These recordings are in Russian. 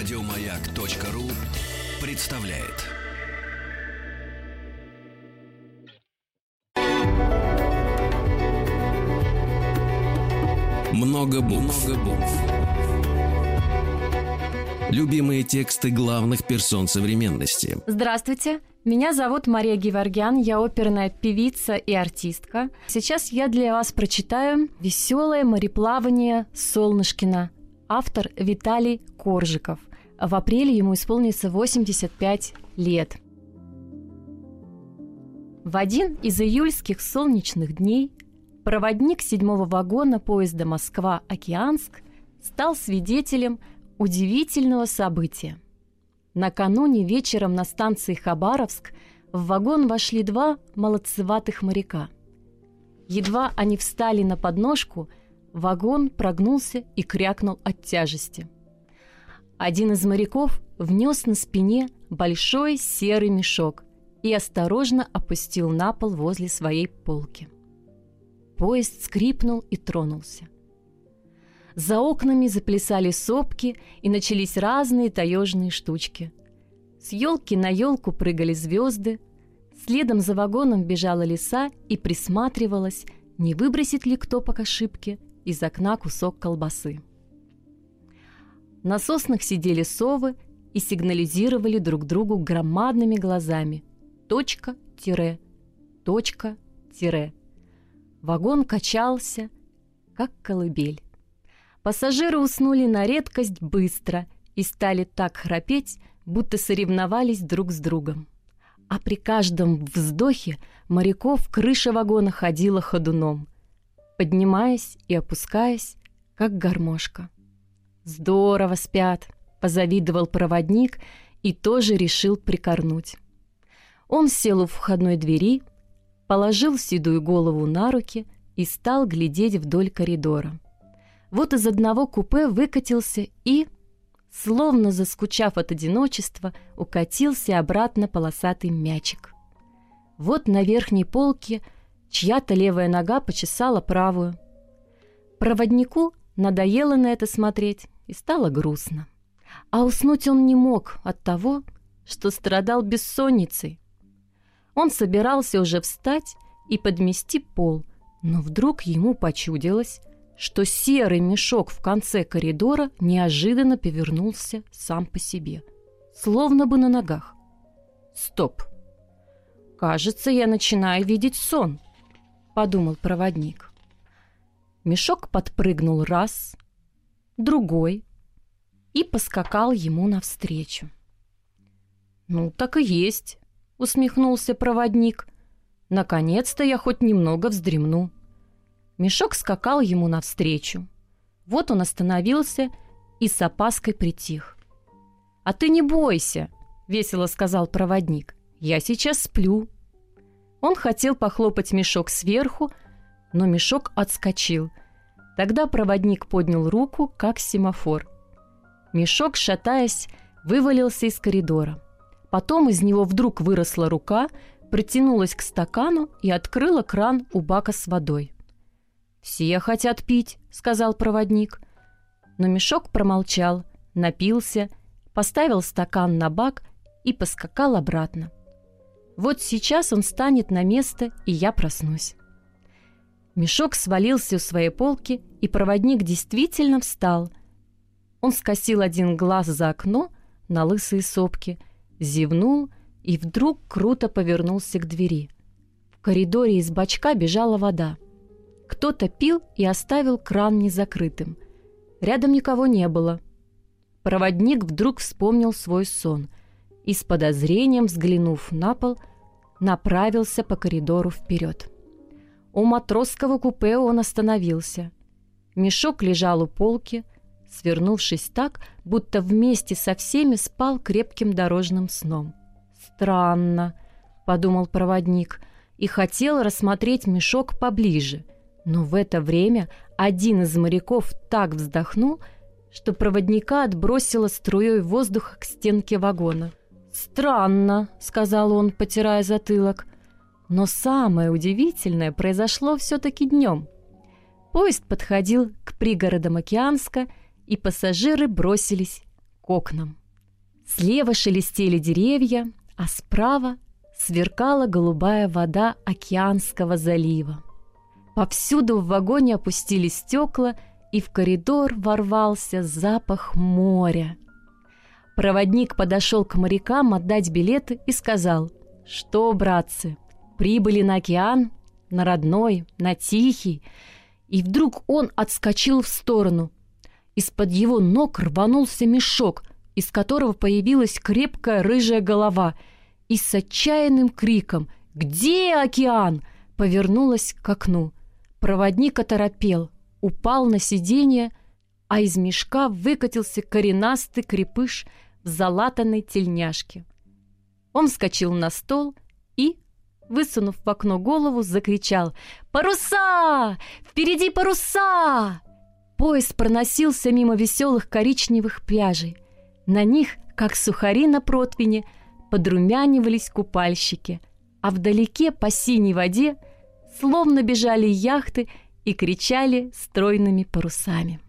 Радиомаяк.ру представляет. Много букв. Любимые тексты главных персон современности. Здравствуйте, меня зовут Мария Геворгян, я оперная певица и артистка. Сейчас я для вас прочитаю «Веселое мореплавание Солнышкина», автор Виталий Коржиков. В апреле ему исполнится 85 лет. В один из июльских солнечных дней проводник седьмого вагона поезда Москва-Океанск стал свидетелем удивительного события. Накануне вечером на станции Хабаровск в вагон вошли два молодцеватых моряка. Едва они встали на подножку, вагон прогнулся и крякнул от тяжести. Один из моряков внес на спине большой серый мешок и осторожно опустил на пол возле своей полки. Поезд скрипнул и тронулся – за окнами заплясали сопки, и начались разные таежные штучки. С елки на елку прыгали звезды, следом за вагоном бежала лиса и присматривалась, не выбросит ли кто по ошибке из окна кусок колбасы. На соснах сидели совы и сигнализировали друг другу громадными глазами. Точка, тире, точка, тире. Вагон качался, как колыбель. Пассажиры уснули на редкость быстро и стали так храпеть, будто соревновались друг с другом. А при каждом вздохе моряков крыша вагона ходила ходуном, поднимаясь и опускаясь, как гармошка. «Здорово спят!» — позавидовал проводник и тоже решил прикорнуть. Он сел у входной двери, положил седую голову на руки и стал глядеть вдоль коридора — вот из одного купе выкатился и, словно заскучав от одиночества, укатился обратно полосатый мячик. Вот на верхней полке чья-то левая нога почесала правую. Проводнику надоело на это смотреть, и стало грустно. А уснуть он не мог от того, что страдал бессонницей. Он собирался уже встать и подмести пол, но вдруг ему почудилось, что серый мешок в конце коридора неожиданно повернулся сам по себе, словно бы на ногах. «Стоп! Кажется, я начинаю видеть сон», — подумал проводник. Мешок подпрыгнул раз, другой и поскакал ему навстречу. «Ну, так и есть», — усмехнулся проводник. «Наконец-то я хоть немного вздремну». Мешок скакал ему навстречу. Вот он остановился и с опаской притих. «А ты не бойся», — весело сказал проводник. «Я сейчас сплю». Он хотел похлопать мешок сверху, но мешок отскочил. Тогда проводник поднял руку, как семафор. Мешок, шатаясь, вывалился из коридора. Потом из него вдруг выросла рука, протянулась к стакану и открыла кран у бака с водой. «Все хотят пить», — сказал проводник. Но мешок промолчал, напился, поставил стакан на бак и поскакал обратно. Вот сейчас он станет на место, и я проснусь. Мешок свалился у своей полки, и проводник действительно встал. Он скосил один глаз за окно на лысые сопки, зевнул и вдруг круто повернулся к двери. В коридоре из бачка бежала вода — кто-то пил и оставил кран незакрытым. Рядом никого не было. Проводник вдруг вспомнил свой сон и с подозрением, взглянув на пол, направился по коридору вперед. У матросского купе он остановился. Мешок лежал у полки, свернувшись так, будто вместе со всеми спал крепким дорожным сном. «Странно», — подумал проводник, и хотел рассмотреть мешок поближе — но в это время один из моряков так вздохнул, что проводника отбросило струей воздуха к стенке вагона. «Странно», — сказал он, потирая затылок. Но самое удивительное произошло все-таки днем. Поезд подходил к пригородам Океанска, и пассажиры бросились к окнам. Слева шелестели деревья, а справа сверкала голубая вода океанского залива. Повсюду в вагоне опустились стекла, и в коридор ворвался запах моря. Проводник подошел к морякам отдать билеты и сказал, что, братцы, прибыли на океан, на родной, на тихий, и вдруг он отскочил в сторону. Из-под его ног рванулся мешок, из которого появилась крепкая рыжая голова, и с отчаянным криком «Где океан?» повернулась к окну. Проводник оторопел, упал на сиденье, а из мешка выкатился коренастый крепыш в залатанной тельняшке. Он вскочил на стол и, высунув в окно голову, закричал «Паруса! Впереди паруса!» Поезд проносился мимо веселых коричневых пляжей. На них, как сухари на противне, подрумянивались купальщики, а вдалеке по синей воде словно бежали яхты и кричали стройными парусами.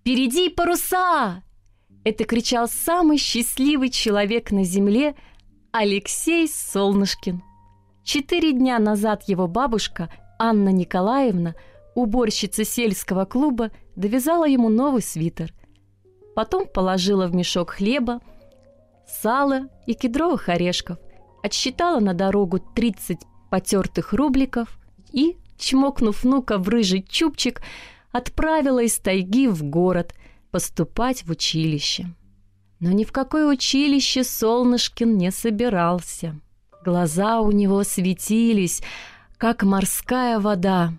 «Впереди паруса!» Это кричал самый счастливый человек на земле Алексей Солнышкин. Четыре дня назад его бабушка Анна Николаевна, уборщица сельского клуба, довязала ему новый свитер. Потом положила в мешок хлеба, сала и кедровых орешков, отсчитала на дорогу 30 потертых рубликов и, чмокнув внука в рыжий чубчик, отправила из тайги в город поступать в училище. Но ни в какое училище Солнышкин не собирался. Глаза у него светились, как морская вода.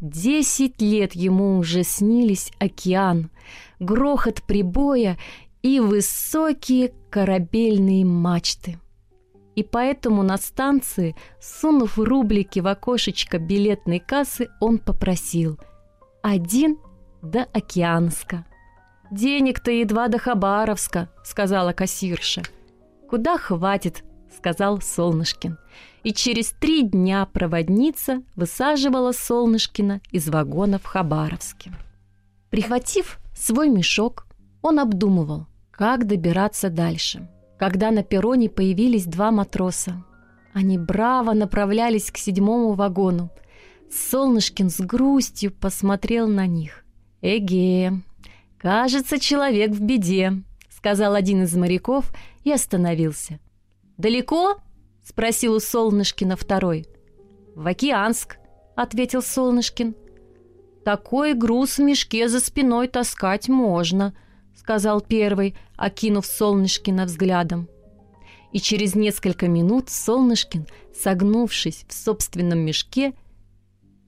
Десять лет ему уже снились океан, грохот прибоя и высокие корабельные мачты. И поэтому на станции, сунув рублики в окошечко билетной кассы, он попросил «Один до Океанска». «Денег-то едва до Хабаровска», — сказала кассирша. «Куда хватит?» — сказал Солнышкин. И через три дня проводница высаживала Солнышкина из вагона в Хабаровске. Прихватив свой мешок, он обдумывал, как добираться дальше — когда на перроне появились два матроса. Они браво направлялись к седьмому вагону. Солнышкин с грустью посмотрел на них. «Эге, кажется, человек в беде», — сказал один из моряков и остановился. «Далеко?» — спросил у Солнышкина второй. «В Океанск», — ответил Солнышкин. «Такой груз в мешке за спиной таскать можно», — сказал первый, окинув Солнышкина взглядом. И через несколько минут Солнышкин, согнувшись в собственном мешке,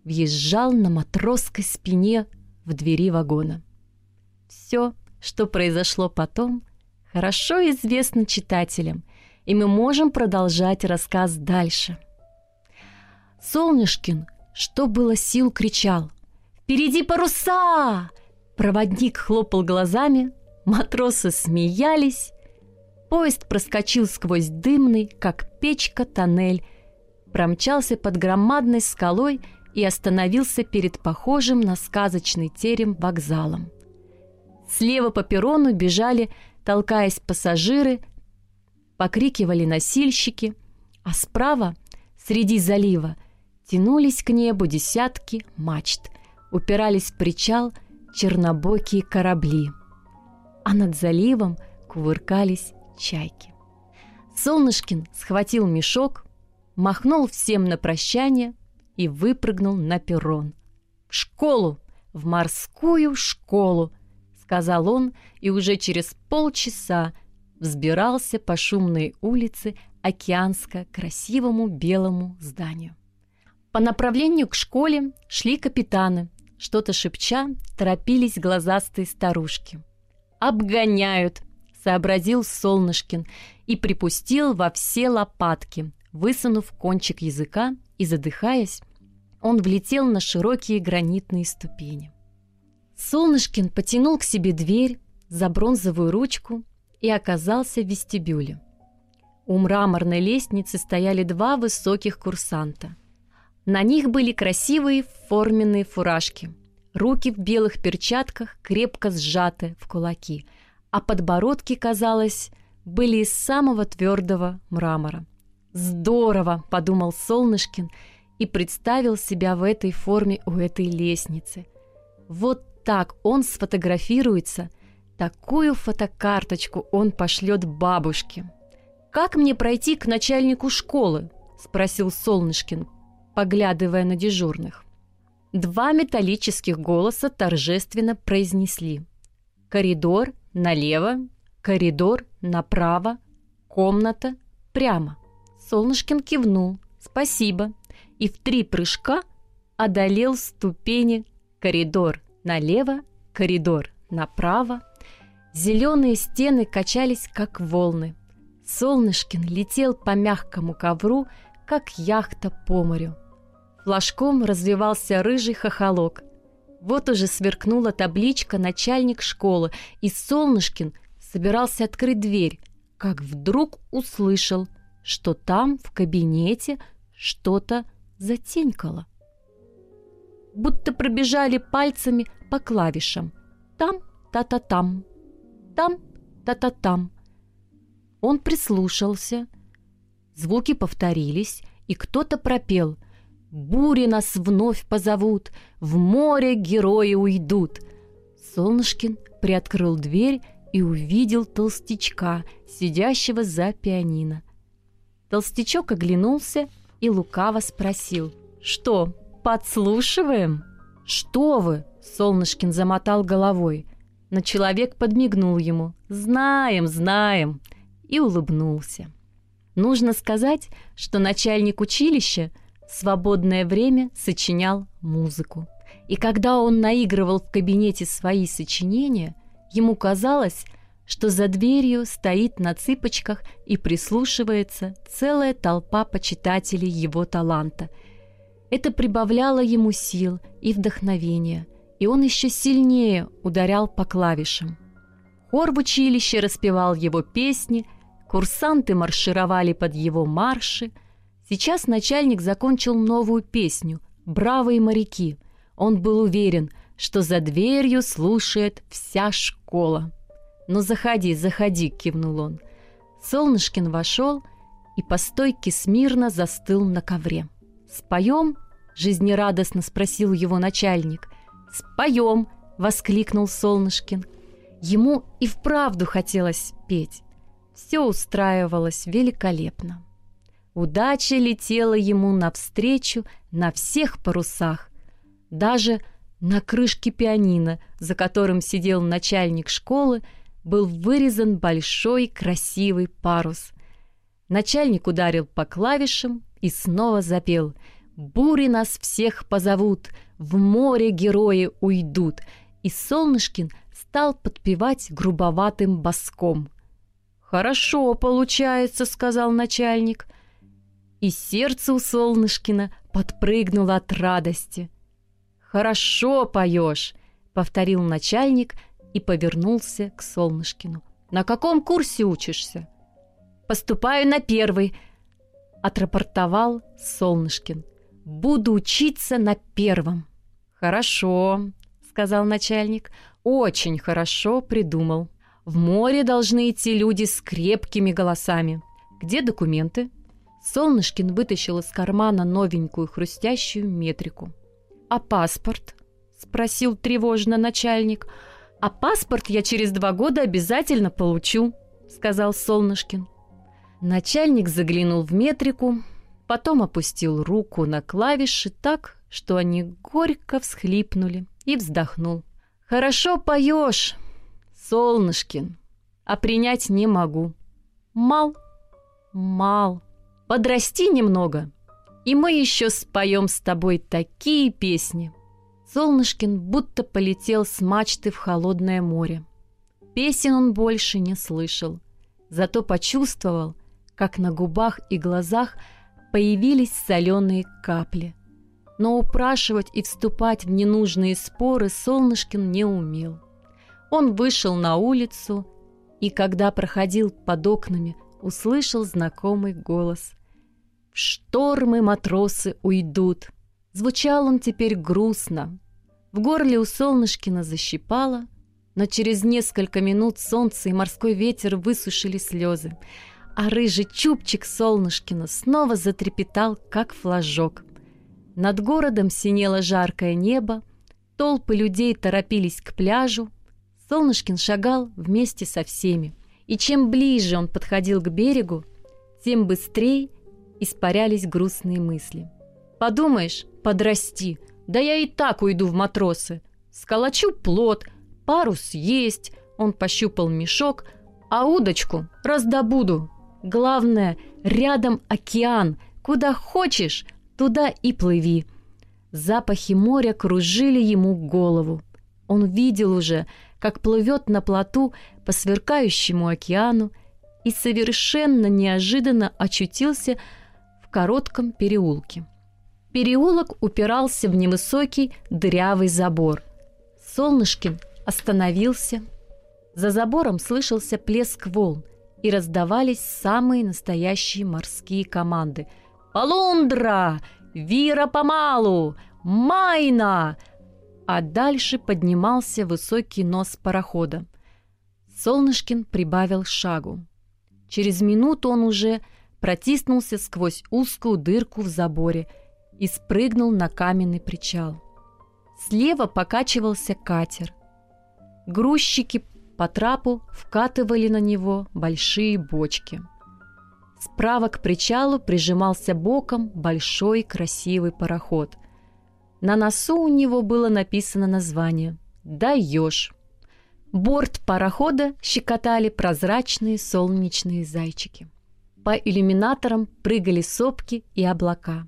въезжал на матросской спине в двери вагона. Все, что произошло потом, хорошо известно читателям, и мы можем продолжать рассказ дальше. Солнышкин, что было сил, кричал «Впереди паруса!» Проводник хлопал глазами, матросы смеялись. Поезд проскочил сквозь дымный, как печка, тоннель, промчался под громадной скалой и остановился перед похожим на сказочный терем вокзалом. Слева по перрону бежали, толкаясь пассажиры, покрикивали носильщики, а справа, среди залива, тянулись к небу десятки мачт, упирались в причал – чернобокие корабли, а над заливом кувыркались чайки. Солнышкин схватил мешок, махнул всем на прощание и выпрыгнул на перрон. «В школу! В морскую школу!» — сказал он, и уже через полчаса взбирался по шумной улице Океанска красивому белому зданию. По направлению к школе шли капитаны, что-то шепча, торопились глазастые старушки. «Обгоняют!» — сообразил Солнышкин и припустил во все лопатки, высунув кончик языка и задыхаясь, он влетел на широкие гранитные ступени. Солнышкин потянул к себе дверь за бронзовую ручку и оказался в вестибюле. У мраморной лестницы стояли два высоких курсанта — на них были красивые форменные фуражки. Руки в белых перчатках крепко сжаты в кулаки, а подбородки, казалось, были из самого твердого мрамора. «Здорово!» — подумал Солнышкин и представил себя в этой форме у этой лестницы. Вот так он сфотографируется, такую фотокарточку он пошлет бабушке. «Как мне пройти к начальнику школы?» — спросил Солнышкин, поглядывая на дежурных. Два металлических голоса торжественно произнесли. «Коридор налево, коридор направо, комната прямо». Солнышкин кивнул. «Спасибо». И в три прыжка одолел ступени коридор налево, коридор направо. Зеленые стены качались, как волны. Солнышкин летел по мягкому ковру, как яхта по морю. Флажком развивался рыжий хохолок. Вот уже сверкнула табличка «Начальник школы», и Солнышкин собирался открыть дверь, как вдруг услышал, что там, в кабинете, что-то затенькало. Будто пробежали пальцами по клавишам. Там, та-та-там, там, та-та-там. Он прислушался. Звуки повторились, и кто-то пропел. «Бури нас вновь позовут, в море герои уйдут». Солнышкин приоткрыл дверь и увидел толстячка, сидящего за пианино. Толстячок оглянулся и лукаво спросил. «Что, подслушиваем?» «Что вы?» — Солнышкин замотал головой. Но человек подмигнул ему. «Знаем, знаем!» и улыбнулся. Нужно сказать, что начальник училища свободное время сочинял музыку. И когда он наигрывал в кабинете свои сочинения, ему казалось, что за дверью стоит на цыпочках и прислушивается целая толпа почитателей его таланта. Это прибавляло ему сил и вдохновения, и он еще сильнее ударял по клавишам. Хор в училище распевал его песни, курсанты маршировали под его марши. Сейчас начальник закончил новую песню «Бравые моряки». Он был уверен, что за дверью слушает вся школа. «Ну, заходи, заходи», — кивнул он. Солнышкин вошел и по стойке смирно застыл на ковре. «Споем?» — жизнерадостно спросил его начальник. «Споем!» — воскликнул Солнышкин. Ему и вправду хотелось петь. Все устраивалось великолепно. Удача летела ему навстречу на всех парусах. Даже на крышке пианино, за которым сидел начальник школы, был вырезан большой красивый парус. Начальник ударил по клавишам и снова запел «Бури нас всех позовут, в море герои уйдут», и Солнышкин стал подпевать грубоватым боском. «Хорошо получается», — сказал начальник. И сердце у Солнышкина подпрыгнуло от радости. «Хорошо поешь», — повторил начальник и повернулся к Солнышкину. «На каком курсе учишься?» «Поступаю на первый», — отрапортовал Солнышкин. «Буду учиться на первом». «Хорошо», — сказал начальник. «Очень хорошо придумал. В море должны идти люди с крепкими голосами. Где документы?» Солнышкин вытащил из кармана новенькую хрустящую метрику. «А паспорт?» — спросил тревожно начальник. «А «А паспорт я через два года обязательно получу», — сказал Солнышкин. Начальник заглянул в метрику, потом опустил руку на клавиши так, что они горько всхлипнули и вздохнул. «Хорошо поешь, Солнышкин, а принять не могу. Мал, мал, подрасти немного, и мы еще споем с тобой такие песни». Солнышкин будто полетел с мачты в холодное море. Песен он больше не слышал, зато почувствовал, как на губах и глазах появились соленые капли. Но упрашивать и вступать в ненужные споры Солнышкин не умел. Он вышел на улицу и, когда проходил под окнами, услышал знакомый голос. «В штормы матросы уйдут!» Звучал он теперь грустно, в горле у Солнышкина защипало, Но через несколько минут солнце и морской ветер высушили слезы, а рыжий чубчик Солнышкина снова затрепетал, как флажок. Над городом синело жаркое небо, толпы людей торопились к пляжу, Солнышкин шагал вместе со всеми. И чем ближе он подходил к берегу, тем быстрее испарялись грустные мысли. «Подумаешь, подрасти, да я и так уйду в матросы. Сколочу плод, парус есть, он пощупал мешок, а удочку раздобуду. Главное, рядом океан, куда хочешь, туда и плыви». Запахи моря кружили ему голову. Он видел уже, как плывет на плоту по сверкающему океану и совершенно неожиданно очутился в коротком переулке. Переулок упирался в невысокий дырявый забор. Солнышкин остановился. За забором слышался плеск волн, и раздавались самые настоящие морские команды. «Полундра! Вира помалу! Майна!» а дальше поднимался высокий нос парохода. Солнышкин прибавил шагу. Через минуту он уже протиснулся сквозь узкую дырку в заборе и спрыгнул на каменный причал. Слева покачивался катер. Грузчики по трапу вкатывали на него большие бочки. Справа к причалу прижимался боком большой красивый пароход – на носу у него было написано название «Даешь». Борт парохода щекотали прозрачные солнечные зайчики. По иллюминаторам прыгали сопки и облака.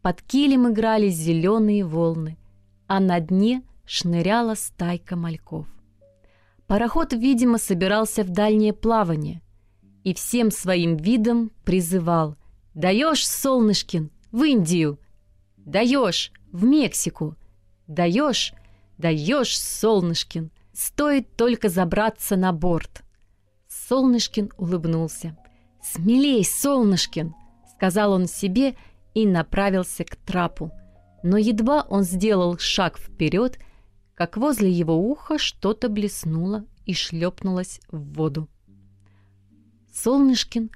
Под килем играли зеленые волны, а на дне шныряла стайка мальков. Пароход, видимо, собирался в дальнее плавание и всем своим видом призывал «Даешь, Солнышкин, в Индию! Даешь, в Мексику. Даешь, даешь, Солнышкин. Стоит только забраться на борт. Солнышкин улыбнулся. «Смелей, Солнышкин!» — сказал он себе и направился к трапу. Но едва он сделал шаг вперед, как возле его уха что-то блеснуло и шлепнулось в воду. Солнышкин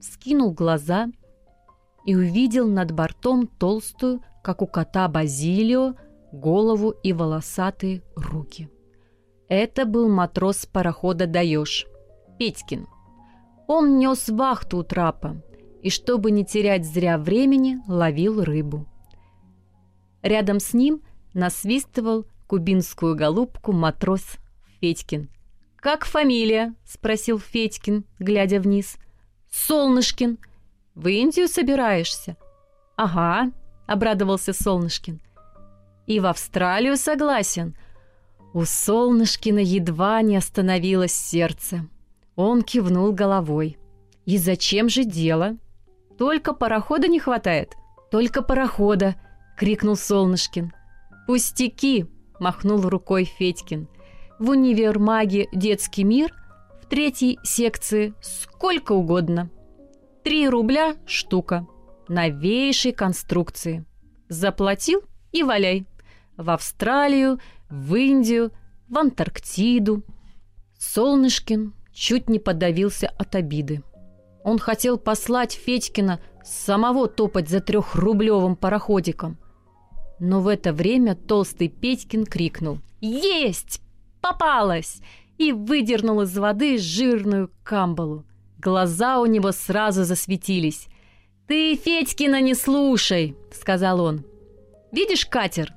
скинул глаза и увидел над бортом толстую как у кота Базилио, голову и волосатые руки. Это был матрос парохода «Даешь», Петькин. Он нес вахту у трапа и, чтобы не терять зря времени, ловил рыбу. Рядом с ним насвистывал кубинскую голубку матрос Федькин. «Как фамилия?» — спросил Федькин, глядя вниз. «Солнышкин. В Индию собираешься?» «Ага», обрадовался Солнышкин. И в Австралию согласен. У Солнышкина едва не остановилось сердце. Он кивнул головой. И зачем же дело? Только парохода не хватает. Только парохода, крикнул Солнышкин. Пустяки, махнул рукой Федькин. В универмаге «Детский мир» в третьей секции сколько угодно. Три рубля штука новейшей конструкции. Заплатил и валяй. В Австралию, в Индию, в Антарктиду. Солнышкин чуть не подавился от обиды. Он хотел послать Федькина самого топать за трехрублевым пароходиком. Но в это время толстый Петькин крикнул «Есть! Попалась!» и выдернул из воды жирную камбалу. Глаза у него сразу засветились. «Ты Федькина не слушай», — сказал он. «Видишь катер?»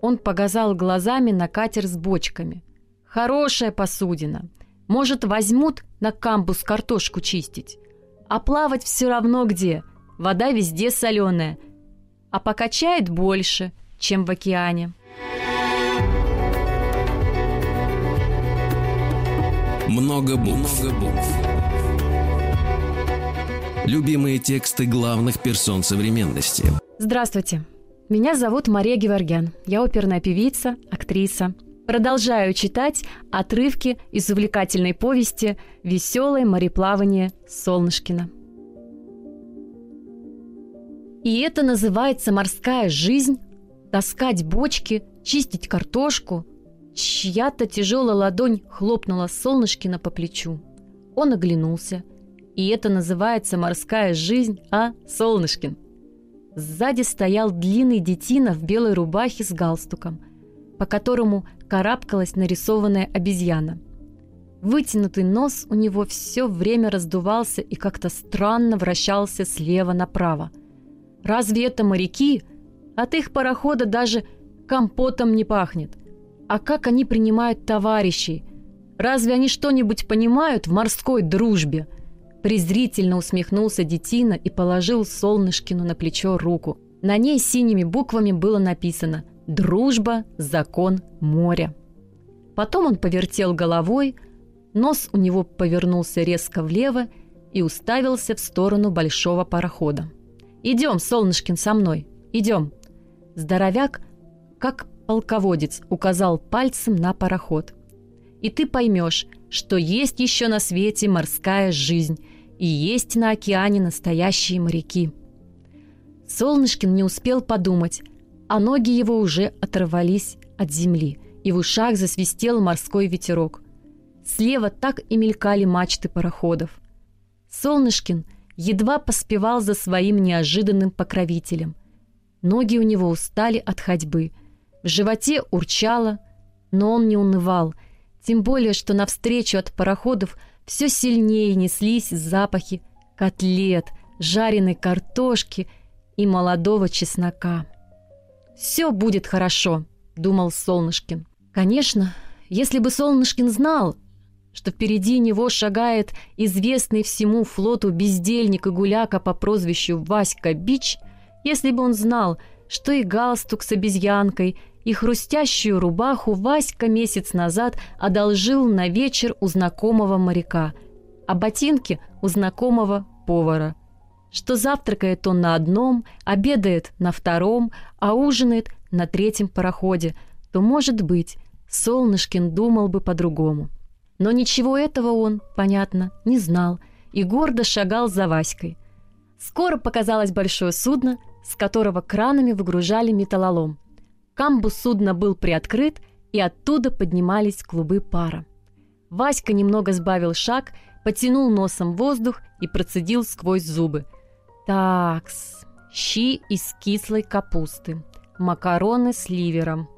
Он показал глазами на катер с бочками. «Хорошая посудина. Может, возьмут на камбус картошку чистить. А плавать все равно где. Вода везде соленая. А покачает больше, чем в океане». Много букв. Много букв. Любимые тексты главных персон современности. Здравствуйте. Меня зовут Мария Геворгян. Я оперная певица, актриса. Продолжаю читать отрывки из увлекательной повести «Веселое мореплавание Солнышкина». И это называется морская жизнь, таскать бочки, чистить картошку. Чья-то тяжелая ладонь хлопнула Солнышкина по плечу. Он оглянулся. И это называется морская жизнь, а, Солнышкин? Сзади стоял длинный детина в белой рубахе с галстуком, по которому карабкалась нарисованная обезьяна. Вытянутый нос у него все время раздувался и как-то странно вращался слева направо. Разве это моряки? От их парохода даже компотом не пахнет. А как они принимают товарищей? Разве они что-нибудь понимают в морской дружбе? Презрительно усмехнулся детина и положил Солнышкину на плечо руку. На ней синими буквами было написано «Дружба – закон моря». Потом он повертел головой, нос у него повернулся резко влево и уставился в сторону большого парохода. «Идем, Солнышкин, со мной, идем!» Здоровяк, как полководец, указал пальцем на пароход. «И ты поймешь, что есть еще на свете морская жизнь, и есть на океане настоящие моряки». Солнышкин не успел подумать, а ноги его уже оторвались от земли, и в ушах засвистел морской ветерок. Слева так и мелькали мачты пароходов. Солнышкин едва поспевал за своим неожиданным покровителем. Ноги у него устали от ходьбы. В животе урчало, но он не унывал, тем более, что навстречу от пароходов все сильнее неслись запахи котлет, жареной картошки и молодого чеснока. «Все будет хорошо», — думал Солнышкин. Конечно, если бы Солнышкин знал, что впереди него шагает известный всему флоту бездельник и гуляка по прозвищу Васька Бич, если бы он знал, что и галстук с обезьянкой, и хрустящую рубаху Васька месяц назад одолжил на вечер у знакомого моряка, а ботинки у знакомого повара. Что завтракает он на одном, обедает на втором, а ужинает на третьем пароходе, то, может быть, Солнышкин думал бы по-другому. Но ничего этого он, понятно, не знал и гордо шагал за Васькой. Скоро показалось большое судно, с которого кранами выгружали металлолом. Камбус судна был приоткрыт, и оттуда поднимались клубы пара. Васька немного сбавил шаг, потянул носом воздух и процедил сквозь зубы. Такс, щи из кислой капусты, макароны с ливером.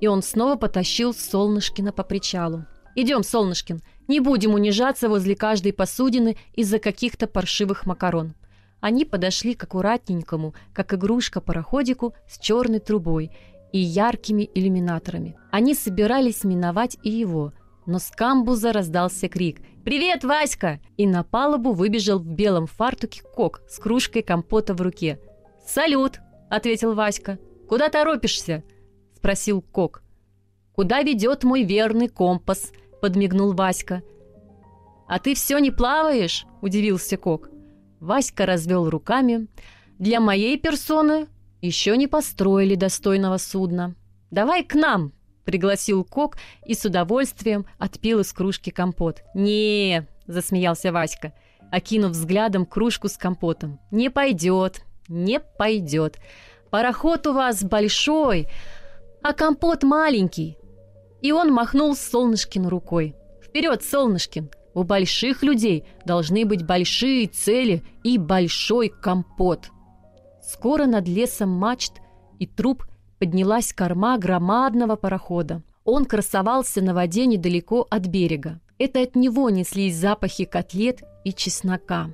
И он снова потащил Солнышкина по причалу. «Идем, Солнышкин, не будем унижаться возле каждой посудины из-за каких-то паршивых макарон». Они подошли к аккуратненькому, как игрушка пароходику с черной трубой и яркими иллюминаторами. Они собирались миновать и его, но с камбуза раздался крик «Привет, Васька!» И на палубу выбежал в белом фартуке Кок с кружкой компота в руке. «Салют!» — ответил Васька. «Куда торопишься?» — спросил Кок. «Куда ведет мой верный компас?» — подмигнул Васька. «А ты все не плаваешь?» — удивился Кок. Васька развел руками. «Для моей персоны еще не построили достойного судна. Давай к нам!» — пригласил Кок и с удовольствием отпил из кружки компот. не засмеялся Васька, окинув взглядом кружку с компотом. «Не пойдет, не пойдет. Пароход у вас большой, а компот маленький. И он махнул Солнышкин рукой. «Вперед, Солнышкин! У больших людей должны быть большие цели и большой компот!» Скоро над лесом мачт и труб поднялась корма громадного парохода. Он красовался на воде недалеко от берега. Это от него неслись запахи котлет и чеснока.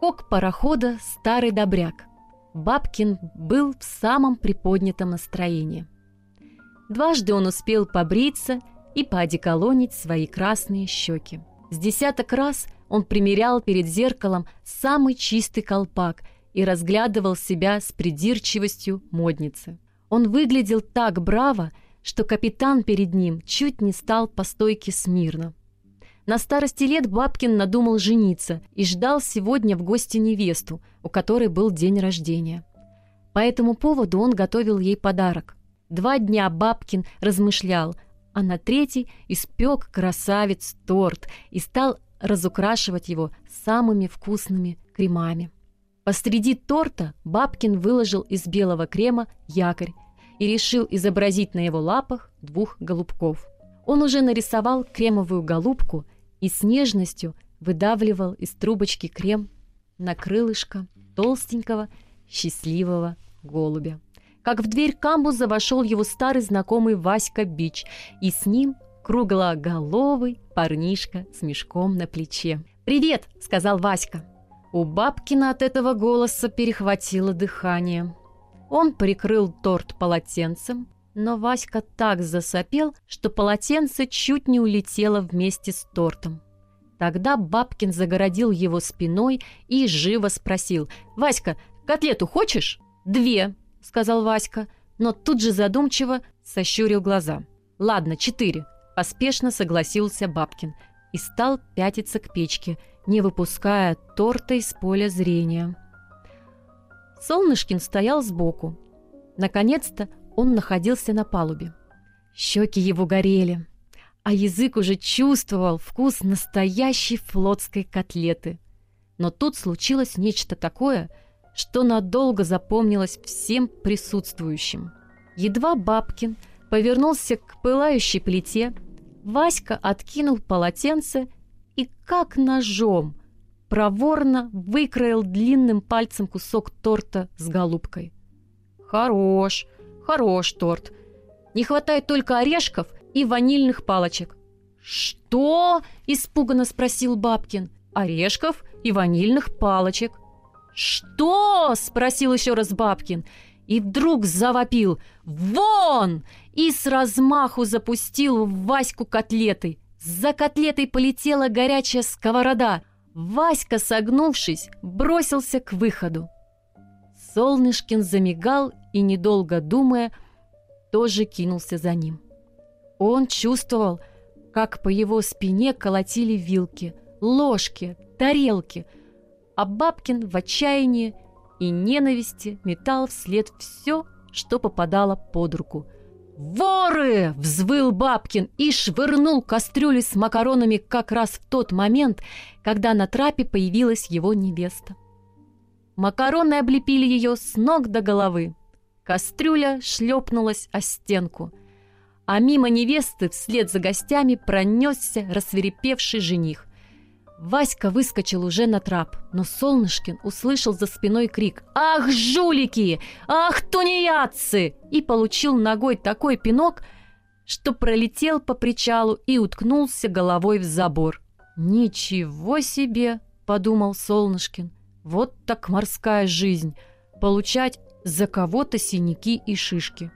Кок парохода – старый добряк. Бабкин был в самом приподнятом настроении. Дважды он успел побриться и поодеколонить свои красные щеки. С десяток раз он примерял перед зеркалом самый чистый колпак и разглядывал себя с придирчивостью модницы. Он выглядел так браво, что капитан перед ним чуть не стал по стойке смирно. На старости лет Бабкин надумал жениться и ждал сегодня в гости невесту, у которой был день рождения. По этому поводу он готовил ей подарок – Два дня Бабкин размышлял, а на третий испек красавец торт и стал разукрашивать его самыми вкусными кремами. Посреди торта Бабкин выложил из белого крема якорь и решил изобразить на его лапах двух голубков. Он уже нарисовал кремовую голубку и с нежностью выдавливал из трубочки крем на крылышко толстенького, счастливого голубя. Как в дверь камбуза вошел его старый знакомый Васька Бич, и с ним круглоголовый парнишка с мешком на плече. «Привет!» — сказал Васька. У Бабкина от этого голоса перехватило дыхание. Он прикрыл торт полотенцем, но Васька так засопел, что полотенце чуть не улетело вместе с тортом. Тогда Бабкин загородил его спиной и живо спросил. «Васька, котлету хочешь?» «Две», — сказал Васька, но тут же задумчиво сощурил глаза. «Ладно, четыре», — поспешно согласился Бабкин и стал пятиться к печке, не выпуская торта из поля зрения. Солнышкин стоял сбоку. Наконец-то он находился на палубе. Щеки его горели а язык уже чувствовал вкус настоящей флотской котлеты. Но тут случилось нечто такое, что надолго запомнилось всем присутствующим. Едва Бабкин повернулся к пылающей плите, Васька откинул полотенце и как ножом проворно выкроил длинным пальцем кусок торта с голубкой. Хорош, хорош торт. Не хватает только орешков и ванильных палочек. «Что?» – испуганно спросил Бабкин. «Орешков и ванильных палочек». «Что?» – спросил еще раз Бабкин. И вдруг завопил «Вон!» и с размаху запустил в Ваську котлетой. За котлетой полетела горячая сковорода. Васька, согнувшись, бросился к выходу. Солнышкин замигал и, недолго думая, тоже кинулся за ним. Он чувствовал, как по его спине колотили вилки, ложки, тарелки, а Бабкин в отчаянии и ненависти метал вслед все, что попадало под руку. «Воры!» — взвыл Бабкин и швырнул кастрюлю с макаронами как раз в тот момент, когда на трапе появилась его невеста. Макароны облепили ее с ног до головы. Кастрюля шлепнулась о стенку — а мимо невесты вслед за гостями пронесся рассверепевший жених. Васька выскочил уже на трап, но Солнышкин услышал за спиной крик «Ах, жулики! Ах, тунеядцы!» и получил ногой такой пинок, что пролетел по причалу и уткнулся головой в забор. «Ничего себе!» — подумал Солнышкин. «Вот так морская жизнь! Получать за кого-то синяки и шишки!»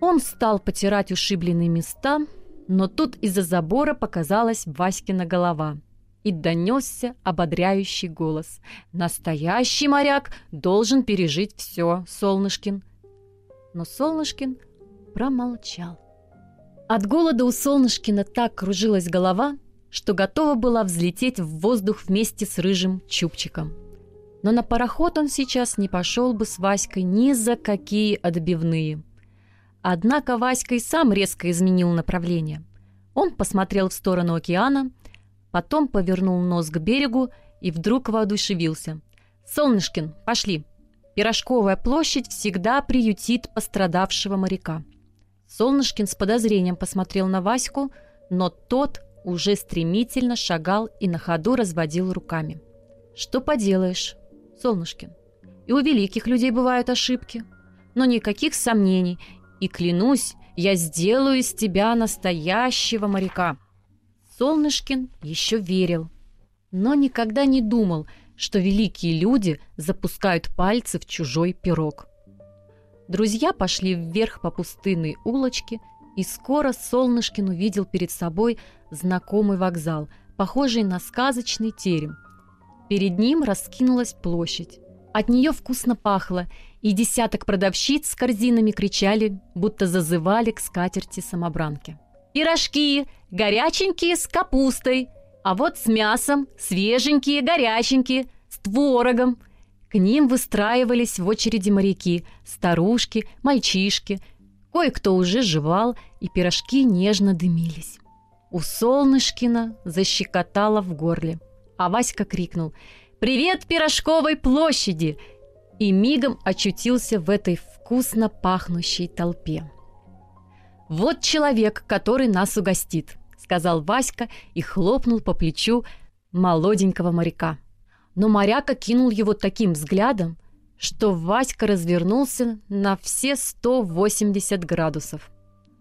Он стал потирать ушибленные места, но тут из-за забора показалась Васькина голова и донесся ободряющий голос. «Настоящий моряк должен пережить все, Солнышкин». Но Солнышкин промолчал. От голода у Солнышкина так кружилась голова, что готова была взлететь в воздух вместе с рыжим чубчиком. Но на пароход он сейчас не пошел бы с Васькой ни за какие отбивные – Однако Васька и сам резко изменил направление. Он посмотрел в сторону океана, потом повернул нос к берегу и вдруг воодушевился. «Солнышкин, пошли! Пирожковая площадь всегда приютит пострадавшего моряка». Солнышкин с подозрением посмотрел на Ваську, но тот уже стремительно шагал и на ходу разводил руками. «Что поделаешь, Солнышкин? И у великих людей бывают ошибки. Но никаких сомнений, и клянусь, я сделаю из тебя настоящего моряка». Солнышкин еще верил, но никогда не думал, что великие люди запускают пальцы в чужой пирог. Друзья пошли вверх по пустынной улочке, и скоро Солнышкин увидел перед собой знакомый вокзал, похожий на сказочный терем. Перед ним раскинулась площадь. От нее вкусно пахло, и десяток продавщиц с корзинами кричали, будто зазывали к скатерти самобранки. «Пирожки! Горяченькие с капустой! А вот с мясом! Свеженькие, горяченькие! С творогом!» К ним выстраивались в очереди моряки, старушки, мальчишки. Кое-кто уже жевал, и пирожки нежно дымились. У Солнышкина защекотало в горле, а Васька крикнул «Привет пирожковой площади!» и мигом очутился в этой вкусно пахнущей толпе. «Вот человек, который нас угостит», — сказал Васька и хлопнул по плечу молоденького моряка. Но моряк окинул его таким взглядом, что Васька развернулся на все 180 градусов.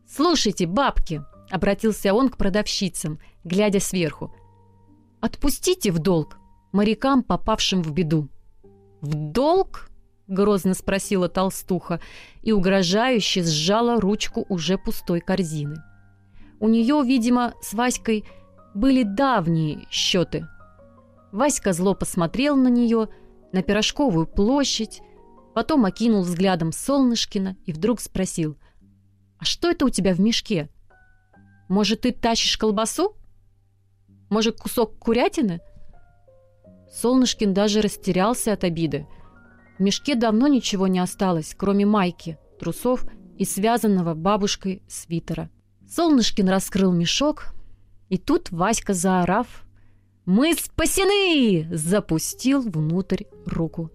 «Слушайте, бабки!» — обратился он к продавщицам, глядя сверху. «Отпустите в долг морякам, попавшим в беду». «В долг?» — грозно спросила толстуха и угрожающе сжала ручку уже пустой корзины. У нее, видимо, с Васькой были давние счеты. Васька зло посмотрел на нее — на Пирожковую площадь, потом окинул взглядом Солнышкина и вдруг спросил, «А что это у тебя в мешке? Может, ты тащишь колбасу? Может, кусок курятины?» Солнышкин даже растерялся от обиды. В мешке давно ничего не осталось, кроме майки, трусов и связанного бабушкой свитера. Солнышкин раскрыл мешок, и тут Васька, заорав, «Мы спасены!» запустил внутрь руку.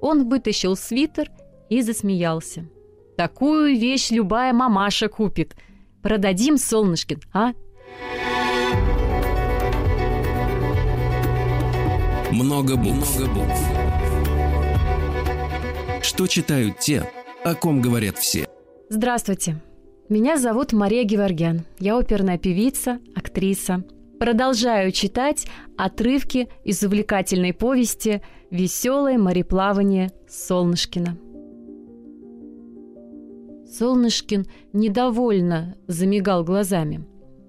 Он вытащил свитер и засмеялся. «Такую вещь любая мамаша купит. Продадим, солнышкин, а?» Много букв. Много букв. Что читают те, о ком говорят все? Здравствуйте. Меня зовут Мария Геворгян. Я оперная певица, актриса, Продолжаю читать отрывки из увлекательной повести «Веселое мореплавание Солнышкина». Солнышкин недовольно замигал глазами.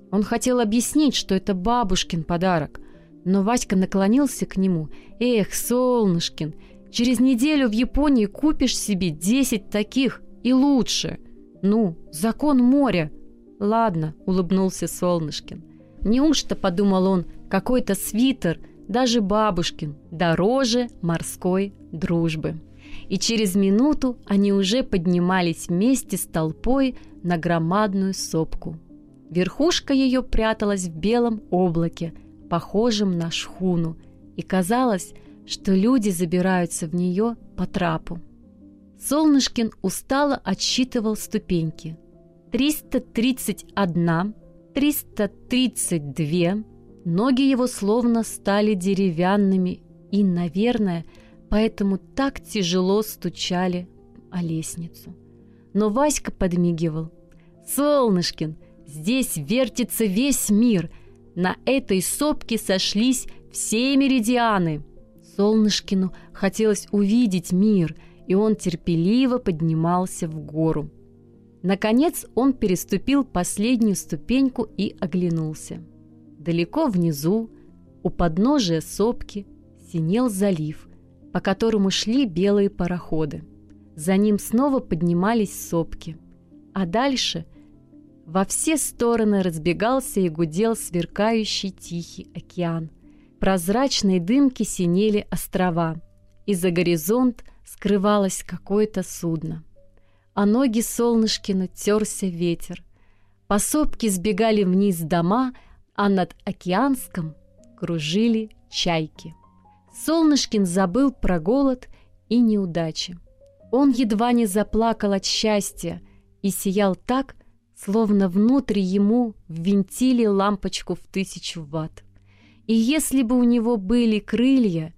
Он хотел объяснить, что это бабушкин подарок, но Васька наклонился к нему. «Эх, Солнышкин, через неделю в Японии купишь себе десять таких и лучше. Ну, закон моря». «Ладно», — улыбнулся Солнышкин. Неужто, подумал он, какой-то свитер, даже бабушкин, дороже морской дружбы. И через минуту они уже поднимались вместе с толпой на громадную сопку. Верхушка ее пряталась в белом облаке, похожем на шхуну, и казалось, что люди забираются в нее по трапу. Солнышкин устало отсчитывал ступеньки. 331, 332, ноги его словно стали деревянными и, наверное, поэтому так тяжело стучали о лестницу. Но Васька подмигивал. «Солнышкин, здесь вертится весь мир. На этой сопке сошлись все меридианы». Солнышкину хотелось увидеть мир, и он терпеливо поднимался в гору. Наконец он переступил последнюю ступеньку и оглянулся. Далеко внизу, у подножия сопки, синел залив, по которому шли белые пароходы. За ним снова поднимались сопки. А дальше во все стороны разбегался и гудел сверкающий тихий океан. Прозрачные дымки синели острова, и за горизонт скрывалось какое-то судно а ноги Солнышкина терся ветер. По сопке сбегали вниз дома, а над океанском кружили чайки. Солнышкин забыл про голод и неудачи. Он едва не заплакал от счастья и сиял так, словно внутрь ему ввинтили лампочку в тысячу ватт. И если бы у него были крылья,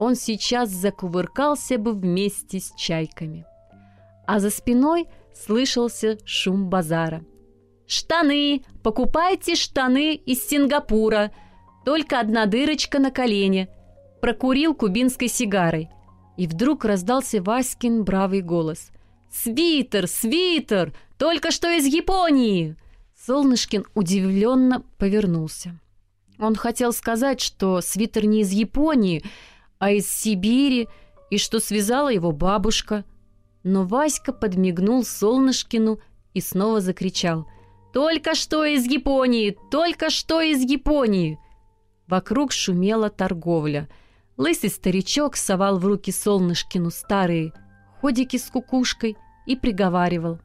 он сейчас закувыркался бы вместе с чайками а за спиной слышался шум базара. «Штаны! Покупайте штаны из Сингапура! Только одна дырочка на колене!» Прокурил кубинской сигарой. И вдруг раздался Васькин бравый голос. «Свитер! Свитер! Только что из Японии!» Солнышкин удивленно повернулся. Он хотел сказать, что свитер не из Японии, а из Сибири, и что связала его бабушка. Но Васька подмигнул Солнышкину и снова закричал. «Только что из Японии! Только что из Японии!» Вокруг шумела торговля. Лысый старичок совал в руки Солнышкину старые ходики с кукушкой и приговаривал.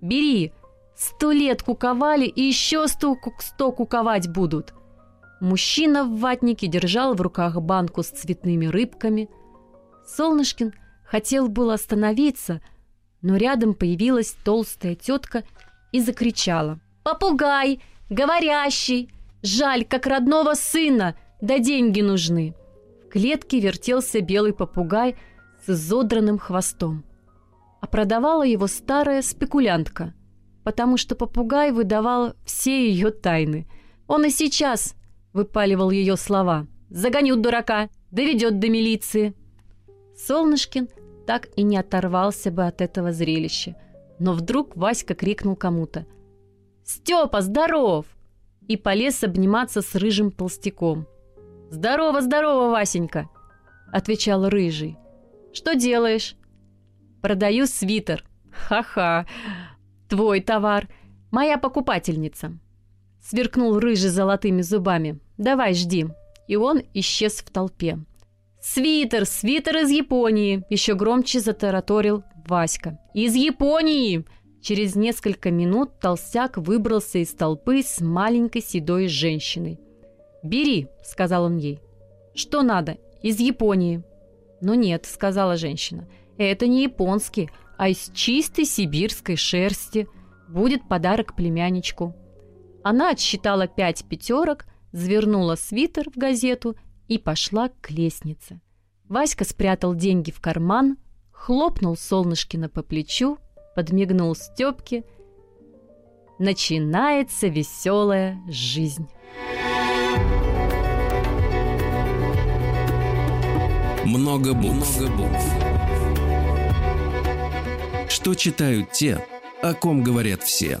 «Бери! Сто лет куковали и еще сто, сто куковать будут!» Мужчина в ватнике держал в руках банку с цветными рыбками. Солнышкин хотел было остановиться, но рядом появилась толстая тетка и закричала. «Попугай! Говорящий! Жаль, как родного сына! Да деньги нужны!» В клетке вертелся белый попугай с изодранным хвостом. А продавала его старая спекулянтка, потому что попугай выдавал все ее тайны. Он и сейчас выпаливал ее слова. «Загоню дурака! Доведет до милиции!» Солнышкин так и не оторвался бы от этого зрелища. Но вдруг Васька крикнул кому-то. «Степа, здоров!» И полез обниматься с рыжим толстяком. «Здорово, здорово, Васенька!» Отвечал рыжий. «Что делаешь?» «Продаю свитер». «Ха-ха! Твой товар. Моя покупательница». Сверкнул рыжий золотыми зубами. «Давай, жди». И он исчез в толпе. «Свитер! Свитер из Японии!» Еще громче затараторил Васька. «Из Японии!» Через несколько минут толстяк выбрался из толпы с маленькой седой женщиной. «Бери», — сказал он ей. «Что надо? Из Японии». «Ну нет», — сказала женщина. «Это не японский, а из чистой сибирской шерсти. Будет подарок племянничку». Она отсчитала пять пятерок, завернула свитер в газету и пошла к лестнице. Васька спрятал деньги в карман, хлопнул Солнышкина по плечу, подмигнул Степке. Начинается веселая жизнь. Много букв. Много букв. Что читают те, о ком говорят все.